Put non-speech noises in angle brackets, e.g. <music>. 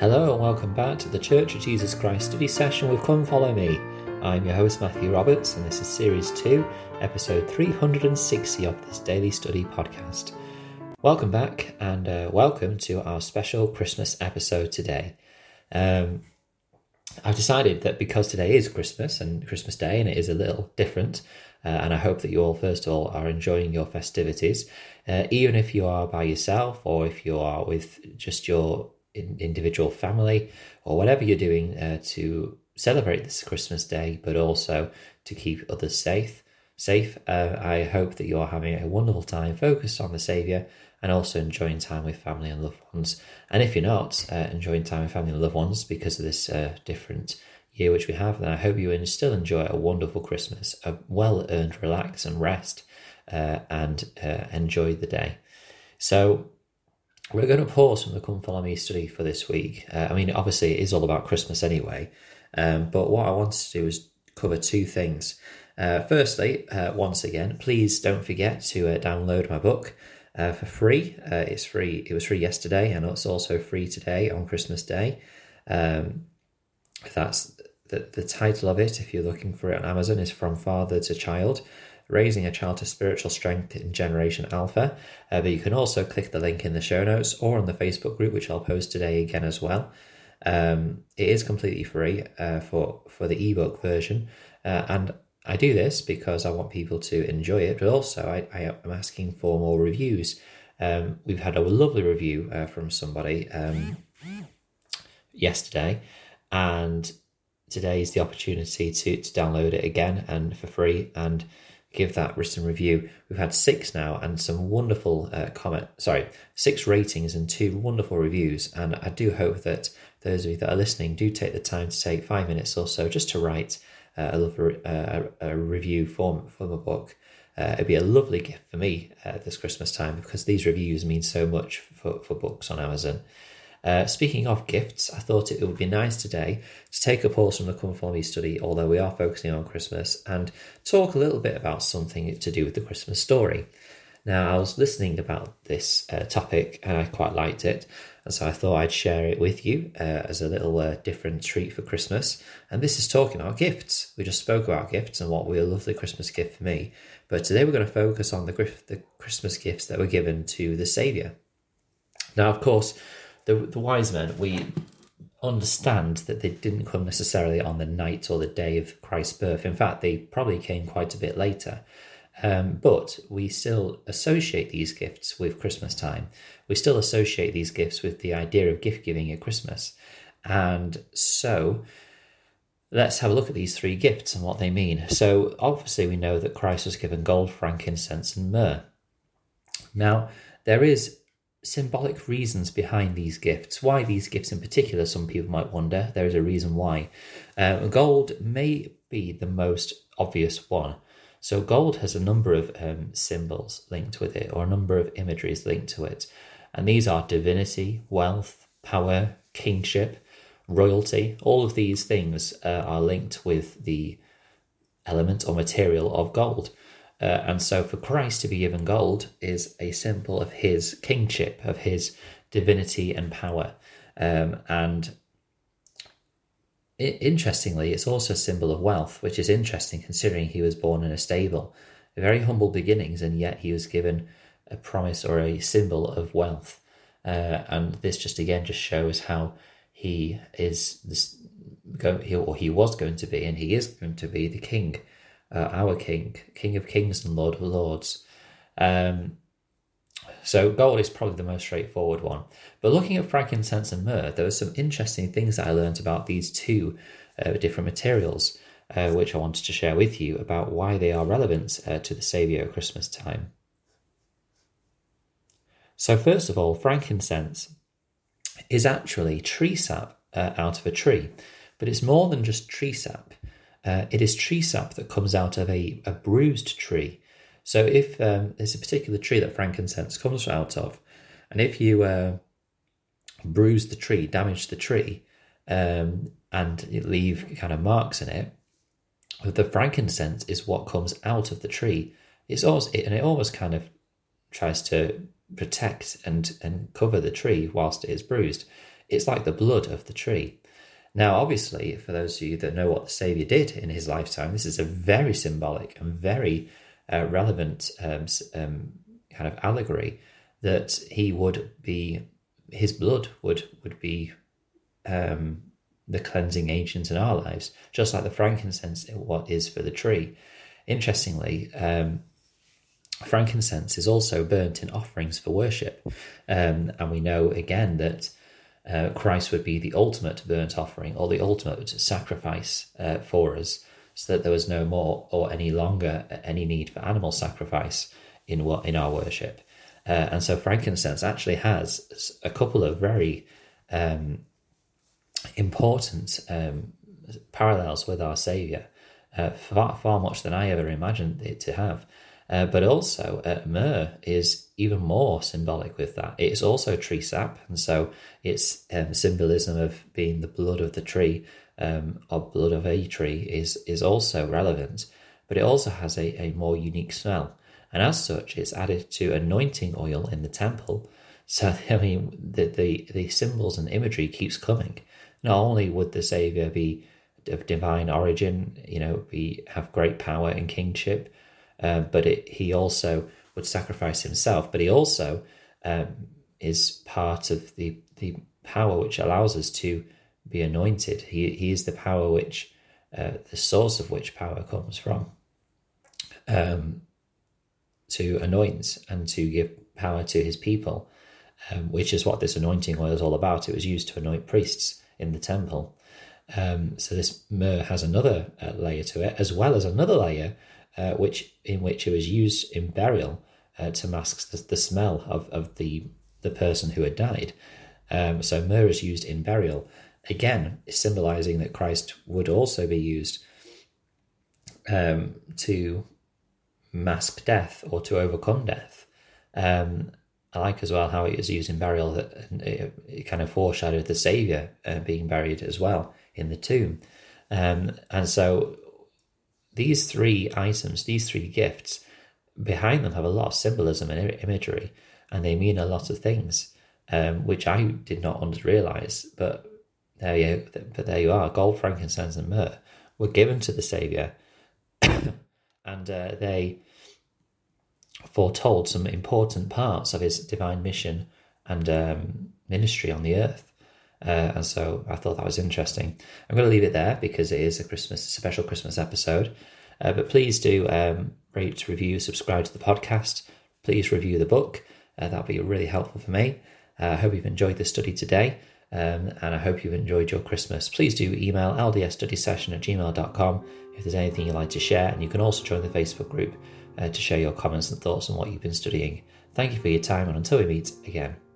Hello and welcome back to the Church of Jesus Christ study session with Come Follow Me. I'm your host Matthew Roberts and this is series 2, episode 360 of this daily study podcast. Welcome back and uh, welcome to our special Christmas episode today. Um, I've decided that because today is Christmas and Christmas Day and it is a little different, uh, and I hope that you all, first of all, are enjoying your festivities, uh, even if you are by yourself or if you are with just your individual family or whatever you're doing uh, to celebrate this Christmas Day, but also to keep others safe. Safe. Uh, I hope that you're having a wonderful time focused on the Saviour and also enjoying time with family and loved ones. And if you're not uh, enjoying time with family and loved ones because of this uh, different year which we have, then I hope you still enjoy a wonderful Christmas, a well earned relax and rest, uh, and uh, enjoy the day. So, we're going to pause from the Come Follow Me study for this week. Uh, I mean, obviously, it is all about Christmas anyway, um, but what I wanted to do is cover two things. Uh, firstly, uh, once again, please don't forget to uh, download my book uh, for free. Uh, it's free. It was free yesterday, and it's also free today on Christmas Day. Um, that's the, the title of it. If you're looking for it on Amazon, is From Father to Child raising a child to spiritual strength in Generation Alpha. Uh, but you can also click the link in the show notes or on the Facebook group, which I'll post today again as well. Um, it is completely free uh, for for the ebook version, uh, and I do this because I want people to enjoy it, but also I, I am asking for more reviews. Um, we've had a lovely review uh, from somebody um, yesterday, and today is the opportunity to to download it again and for free and give that written review. We've had six now and some wonderful uh, comment, sorry, six ratings and two wonderful reviews. And I do hope that those of you that are listening do take the time to take five minutes or so just to write uh, a, lovely, uh, a review for, for the book. Uh, it'd be a lovely gift for me uh, this Christmas time because these reviews mean so much for, for books on Amazon. Uh, speaking of gifts, I thought it would be nice today to take a pause from the Come Follow Me study, although we are focusing on Christmas, and talk a little bit about something to do with the Christmas story. Now, I was listening about this uh, topic and I quite liked it, and so I thought I'd share it with you uh, as a little uh, different treat for Christmas. And this is talking about gifts. We just spoke about gifts and what be a lovely Christmas gift for me, but today we're going to focus on the, the Christmas gifts that were given to the Saviour. Now, of course, the the wise men we understand that they didn't come necessarily on the night or the day of Christ's birth. In fact, they probably came quite a bit later. Um, but we still associate these gifts with Christmas time. We still associate these gifts with the idea of gift giving at Christmas. And so let's have a look at these three gifts and what they mean. So, obviously, we know that Christ was given gold, frankincense, and myrrh. Now, there is symbolic reasons behind these gifts. Why these gifts in particular, some people might wonder. There is a reason why. Uh, gold may be the most obvious one. So, gold has a number of um, symbols linked with it, or a number of imageries linked to it. And these are divinity, wealth, power, kingship, royalty. All of these things uh, are linked with the element or material of gold. Uh, and so for Christ to be given gold is a symbol of his kingship, of his divinity and power. Um, and it, interestingly, it's also a symbol of wealth, which is interesting considering he was born in a stable. Very humble beginnings, and yet he was given a promise or a symbol of wealth. Uh, and this just again just shows how he is this go he, or he was going to be, and he is going to be the king uh, our King, King of Kings and Lord of Lords. Um, so gold is probably the most straightforward one. But looking at frankincense and myrrh, there were some interesting things that I learned about these two uh, different materials, uh, which I wanted to share with you about why they are relevant uh, to the Saviour at Christmas time. So, first of all, frankincense is actually tree sap uh, out of a tree, but it's more than just tree sap. Uh, it is tree sap that comes out of a, a bruised tree. So if um, there's a particular tree that frankincense comes out of, and if you uh, bruise the tree, damage the tree, um, and leave kind of marks in it, the frankincense is what comes out of the tree. It's and it always kind of tries to protect and and cover the tree whilst it is bruised. It's like the blood of the tree. Now, obviously, for those of you that know what the Saviour did in his lifetime, this is a very symbolic and very uh, relevant um, um, kind of allegory that he would be, his blood would would be um, the cleansing agent in our lives, just like the frankincense what is for the tree. Interestingly, um, frankincense is also burnt in offerings for worship, um, and we know again that uh, Christ would be the ultimate burnt offering or the ultimate sacrifice uh, for us, so that there was no more or any longer any need for animal sacrifice in what in our worship. Uh, and so frankincense actually has a couple of very um, important um, parallels with our Saviour, uh, far, far much than I ever imagined it to have. Uh, but also, uh, myrrh is even more symbolic with that. It's also tree sap, and so its um, symbolism of being the blood of the tree um, or blood of a tree is is also relevant. But it also has a, a more unique smell, and as such, it's added to anointing oil in the temple. So <laughs> I mean, the the, the symbols and imagery keeps coming. Not only would the Savior be of divine origin, you know, be have great power and kingship uh, but it, he also would sacrifice himself. But he also um, is part of the the power which allows us to be anointed. He he is the power which uh, the source of which power comes from. Um, to anoint and to give power to his people, um, which is what this anointing oil is all about. It was used to anoint priests in the temple. Um, so this myrrh has another uh, layer to it, as well as another layer uh, which in which it was used in burial uh, to mask the, the, smell of, of the the person who had died. Um, so myrrh is used in burial, again symbolizing that Christ would also be used um, to mask death or to overcome death. Um, I like as well how it is used in burial that it, it kind of foreshadowed the Savior uh, being buried as well in the tomb. Um, and so these three items, these three gifts, behind them have a lot of symbolism and imagery, and they mean a lot of things, um, which I did not realize. But there you, but there you are. Gold, frankincense, and myrrh were given to the Savior, <coughs> and uh, they foretold some important parts of his divine mission and um, ministry on the earth. Uh, and so I thought that was interesting. I'm going to leave it there because it is a Christmas, special Christmas episode. Uh, but please do um, rate, review, subscribe to the podcast. Please review the book. Uh, that'll be really helpful for me. Uh, I hope you've enjoyed the study today. Um, and I hope you've enjoyed your Christmas. Please do email ldsstudysession at gmail.com if there's anything you'd like to share. And you can also join the Facebook group uh, to share your comments and thoughts on what you've been studying. Thank you for your time, and until we meet again.